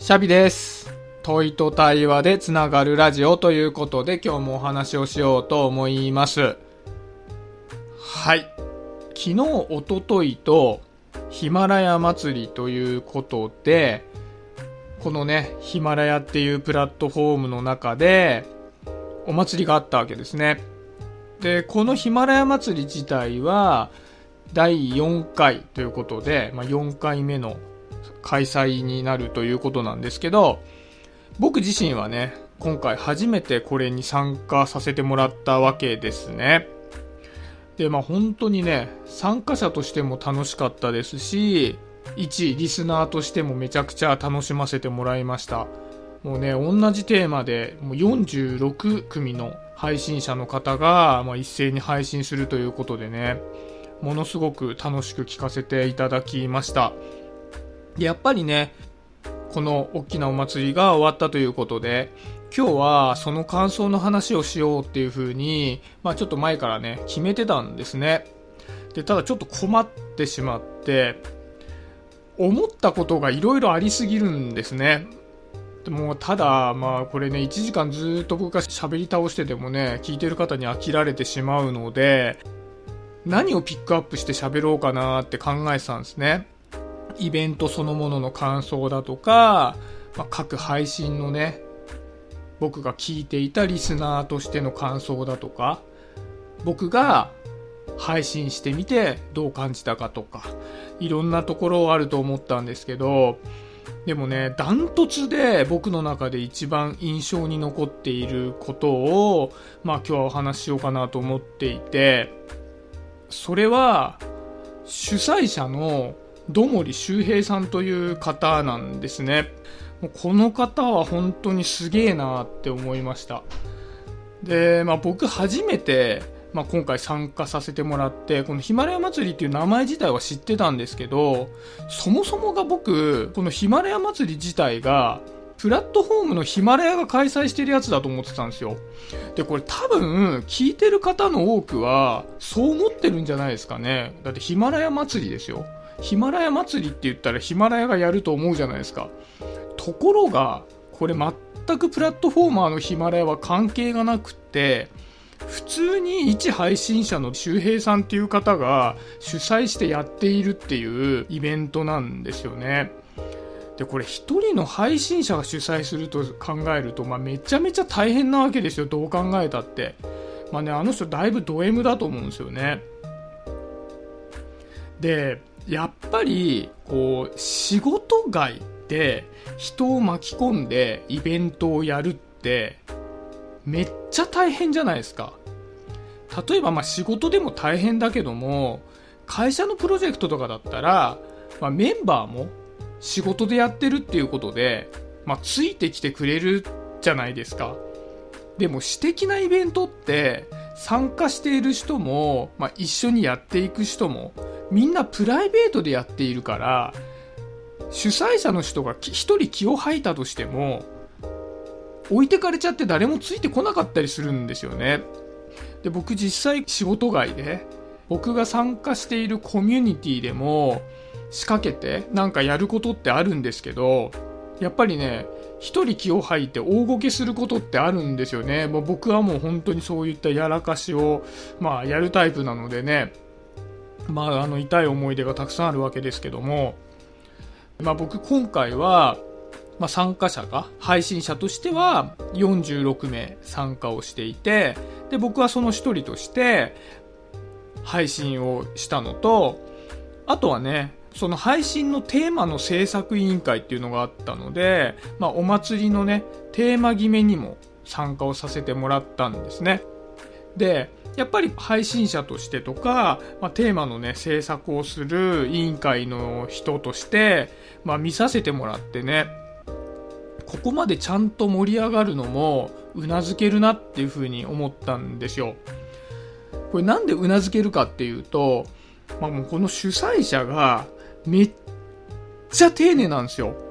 シャビです。問いと対話でつながるラジオということで今日もお話をしようと思います。はい。昨日、おとといとヒマラヤ祭りということで、このね、ヒマラヤっていうプラットフォームの中でお祭りがあったわけですね。で、このヒマラヤ祭り自体は第4回ということで、まあ、4回目の開催になるということなんですけど、僕自身はね、今回初めてこれに参加させてもらったわけですね。で、まあ本当にね、参加者としても楽しかったですし、一リスナーとしてもめちゃくちゃ楽しませてもらいました。もうね、同じテーマで、もう46組の配信者の方が、まあ、一斉に配信するということでね、ものすごく楽しく聞かせていただきました。でやっぱりね、この大きなお祭りが終わったということで、今日はその感想の話をしようっていう風に、まあちょっと前からね、決めてたんですね。で、ただちょっと困ってしまって、思ったことがいろいろありすぎるんですね。もうただ、まあこれね、1時間ずっと僕が喋り倒しててもね、聞いてる方に飽きられてしまうので、何をピックアップして喋ろうかなって考えてたんですね。イベントそのものの感想だとか、まあ、各配信のね、僕が聞いていたリスナーとしての感想だとか、僕が配信してみてどう感じたかとか、いろんなところあると思ったんですけど、でもね、ダントツで僕の中で一番印象に残っていることを、まあ今日はお話ししようかなと思っていて、それは主催者のど森周平さんという方なんですね。もうこの方は本当にすげえなって思いました。で、まあ僕初めて、まあ今回参加させてもらって、このヒマラヤ祭りっていう名前自体は知ってたんですけど、そもそもが僕、このヒマラヤ祭り自体が、プラットフォームのヒマラヤが開催してるやつだと思ってたんですよ。で、これ多分、聞いてる方の多くは、そう思ってるんじゃないですかね。だってヒマラヤ祭りですよ。ヒマラヤ祭りって言ったらヒマラヤがやると思うじゃないですか。ところが、これ全くプラットフォーマーのヒマラヤは関係がなくって、普通に一配信者の周平さんっていう方が主催してやっているっていうイベントなんですよね。で、これ一人の配信者が主催すると考えると、まあ、めちゃめちゃ大変なわけですよ、どう考えたって。まあね、あの人だいぶド M だと思うんですよね。で、やっぱり、こう、仕事外で人を巻き込んでイベントをやるって、めっちゃ大変じゃないですか。例えば、まあ仕事でも大変だけども、会社のプロジェクトとかだったら、まあ、メンバーも仕事でやってるっていうことで、まあ、ついてきてくれるじゃないですか。でも私的なイベントって参加している人も、まあ、一緒にやっていく人もみんなプライベートでやっているから主催者の人が一人気を吐いたとしても置いてかれちゃって誰もついてこなかったりするんですよね。で僕実際仕事外で僕が参加しているコミュニティでも仕掛けてなんかやることってあるんですけどやっぱりね一人気を吐いて大ごけすることってあるんですよね。もう僕はもう本当にそういったやらかしを、まあ、やるタイプなのでね、まあ、あの、痛い思い出がたくさんあるわけですけども、まあ僕今回は、まあ参加者が、配信者としては46名参加をしていて、で、僕はその一人として配信をしたのと、あとはね、その配信のテーマの制作委員会っていうのがあったので、まあ、お祭りのね、テーマ決めにも参加をさせてもらったんですね。で、やっぱり配信者としてとか、まあ、テーマのね、制作をする委員会の人として、まあ、見させてもらってね、ここまでちゃんと盛り上がるのも、うなずけるなっていうふうに思ったんですよ。これなんでうなずけるかっていうと、まあ、もうこの主催者が、めっちゃ丁寧なんですよ。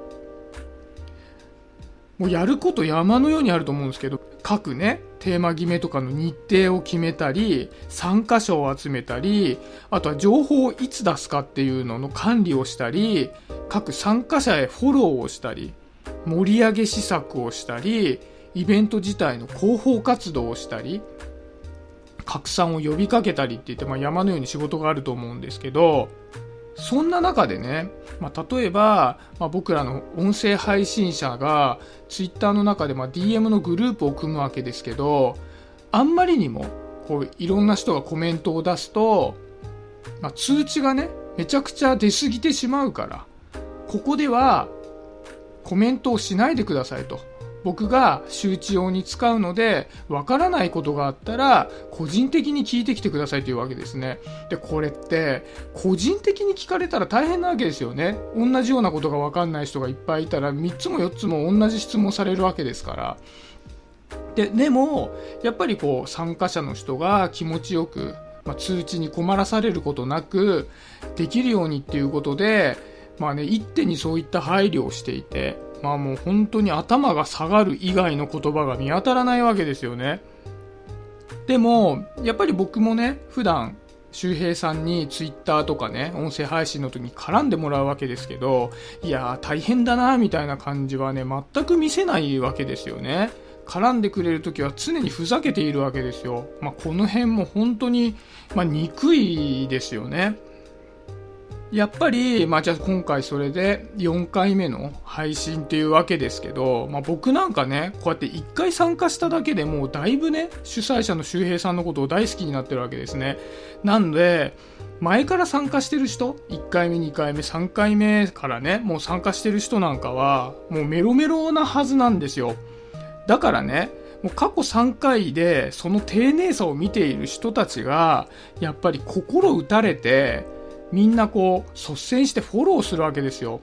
もうやること山のようにあると思うんですけど、各ね、テーマ決めとかの日程を決めたり、参加者を集めたり、あとは情報をいつ出すかっていうのの管理をしたり、各参加者へフォローをしたり、盛り上げ施策をしたりイベント自体の広報活動をしたり拡散を呼びかけたりって言って、まあ、山のように仕事があると思うんですけどそんな中でね、まあ、例えば、まあ、僕らの音声配信者がツイッターの中でま DM のグループを組むわけですけどあんまりにもこういろんな人がコメントを出すと、まあ、通知がねめちゃくちゃ出過ぎてしまうからここではコメントをしないでくださいと。僕が周知用に使うので、わからないことがあったら、個人的に聞いてきてくださいというわけですね。で、これって、個人的に聞かれたら大変なわけですよね。同じようなことがわかんない人がいっぱいいたら、3つも4つも同じ質問されるわけですから。で、でも、やっぱりこう、参加者の人が気持ちよく、まあ、通知に困らされることなく、できるようにっていうことで、まあね、一手にそういった配慮をしていて、まあもう本当に頭が下がる以外の言葉が見当たらないわけですよね。でも、やっぱり僕もね、普段、周平さんにツイッターとかね、音声配信の時に絡んでもらうわけですけど、いやー大変だなみたいな感じはね、全く見せないわけですよね。絡んでくれる時は常にふざけているわけですよ。まあ、この辺も本当に、まあ、憎いですよね。やっぱり、まあ、じゃあ今回それで4回目の配信っていうわけですけど、まあ、僕なんかね、こうやって1回参加しただけでもうだいぶね、主催者の周平さんのことを大好きになってるわけですね。なんで、前から参加してる人、1回目、2回目、3回目からね、もう参加してる人なんかは、もうメロメロなはずなんですよ。だからね、もう過去3回でその丁寧さを見ている人たちが、やっぱり心打たれて、みんなこう率先してフォローするわけですよ。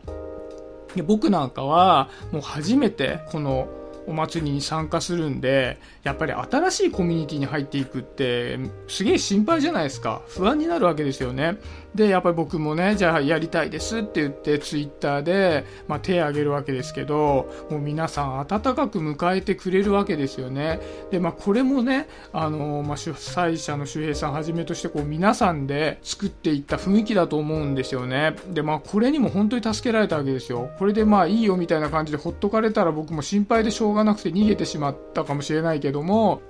で僕なんかはもう初めてこのお祭りに参加するんで、やっぱり新しいコミュニティに入っていくって、すげえ心配じゃないですか。不安になるわけですよね。で、やっぱり僕もね、じゃあやりたいですって言って、ツイッターで、まあ、手を挙げるわけですけど、もう皆さん温かく迎えてくれるわけですよね。で、まあ、これもね、あの、まあ、主催者の周平さんはじめとして、こう、皆さんで作っていった雰囲気だと思うんですよね。で、まあ、これにも本当に助けられたわけですよ。これでまあ、いいよみたいな感じでほっとかれたら僕も心配でしょうがなくて逃げてしまったかもしれないけども、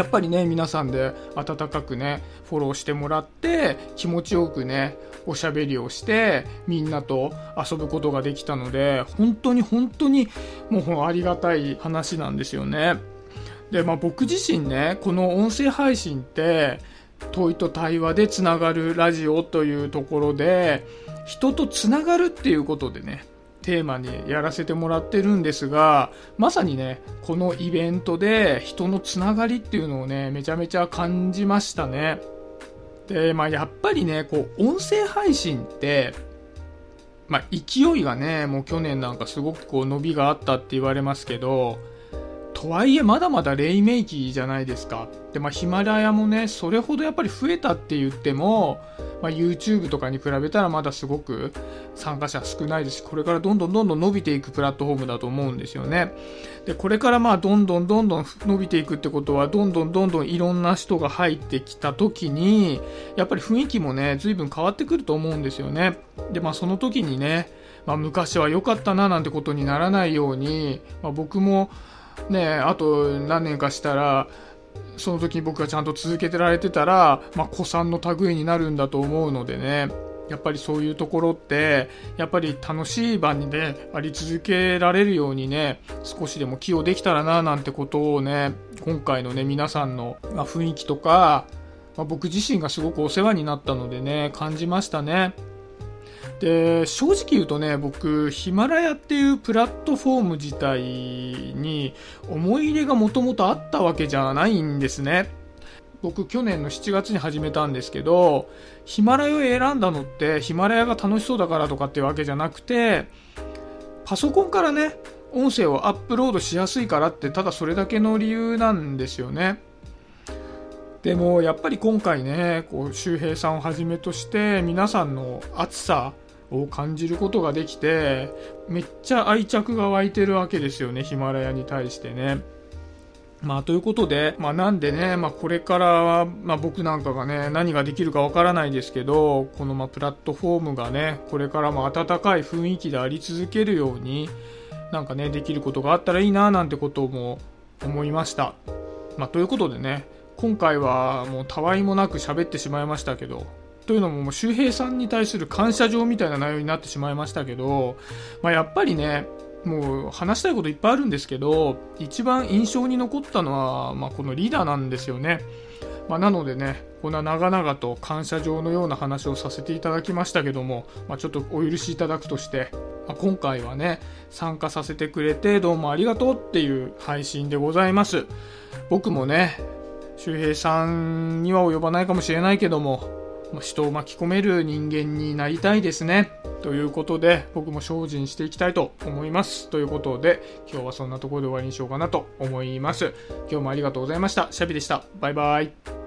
やっぱりね、皆さんで温かくね、フォローしてもらって、気持ちよくね、おしゃべりをして、みんなと遊ぶことができたので、本当に本当にもうありがたい話なんですよね。で、まあ僕自身ね、この音声配信って、問いと対話でつながるラジオというところで、人とつながるっていうことでね、テーマにやらせてもらってるんですが、まさにね、このイベントで人のつながりっていうのをね、めちゃめちゃ感じましたね。で、まあやっぱりね、こう、音声配信って、まあ勢いがね、もう去年なんかすごくこう伸びがあったって言われますけど、とはいえまだまだ黎明期じゃないですか。で、まあヒマラヤもね、それほどやっぱり増えたって言っても、まあ、YouTube とかに比べたらまだすごく参加者少ないですし、これからどんどんどんどん伸びていくプラットフォームだと思うんですよね。で、これからまあどんどんどんどん伸びていくってことは、どんどんどんどんいろんな人が入ってきた時に、やっぱり雰囲気もね、随分変わってくると思うんですよね。で、まあその時にね、まあ昔は良かったななんてことにならないように、まあ僕もね、あと何年かしたら、その時に僕がちゃんと続けてられてたら、まあ、子さんの類になるんだと思うのでね、やっぱりそういうところって、やっぱり楽しい場にね、あり続けられるようにね、少しでも寄与できたらな、なんてことをね、今回のね、皆さんのま雰囲気とか、まあ、僕自身がすごくお世話になったのでね、感じましたね。で、正直言うとね、僕、ヒマラヤっていうプラットフォーム自体に思い入れがもともとあったわけじゃないんですね。僕、去年の7月に始めたんですけど、ヒマラヤを選んだのって、ヒマラヤが楽しそうだからとかっていうわけじゃなくて、パソコンからね、音声をアップロードしやすいからって、ただそれだけの理由なんですよね。でもやっぱり今回ね、こう周平さんをはじめとして皆さんの熱さを感じることができて、めっちゃ愛着が湧いてるわけですよね、ヒマラヤに対してね。まあ、ということで、まあ、なんでね、まあ、これからは、まあ、僕なんかがね、何ができるかわからないですけど、このまあプラットフォームがね、これからも温かい雰囲気であり続けるように、なんかね、できることがあったらいいな、なんてことも思いました。まあ、ということでね、今回はもうたわいもなく喋ってしまいましたけど、というのももう周平さんに対する感謝状みたいな内容になってしまいましたけど、まあ、やっぱりね、もう話したいこといっぱいあるんですけど、一番印象に残ったのは、まあ、このリーダーなんですよね。まあ、なのでね、こんな長々と感謝状のような話をさせていただきましたけども、まあ、ちょっとお許しいただくとして、まあ、今回はね、参加させてくれてどうもありがとうっていう配信でございます。僕もね、周平さんには及ばないかもしれないけども、人を巻き込める人間になりたいですね。ということで、僕も精進していきたいと思います。ということで、今日はそんなところで終わりにしようかなと思います。今日もありがとうございました。シャビでした。バイバイ。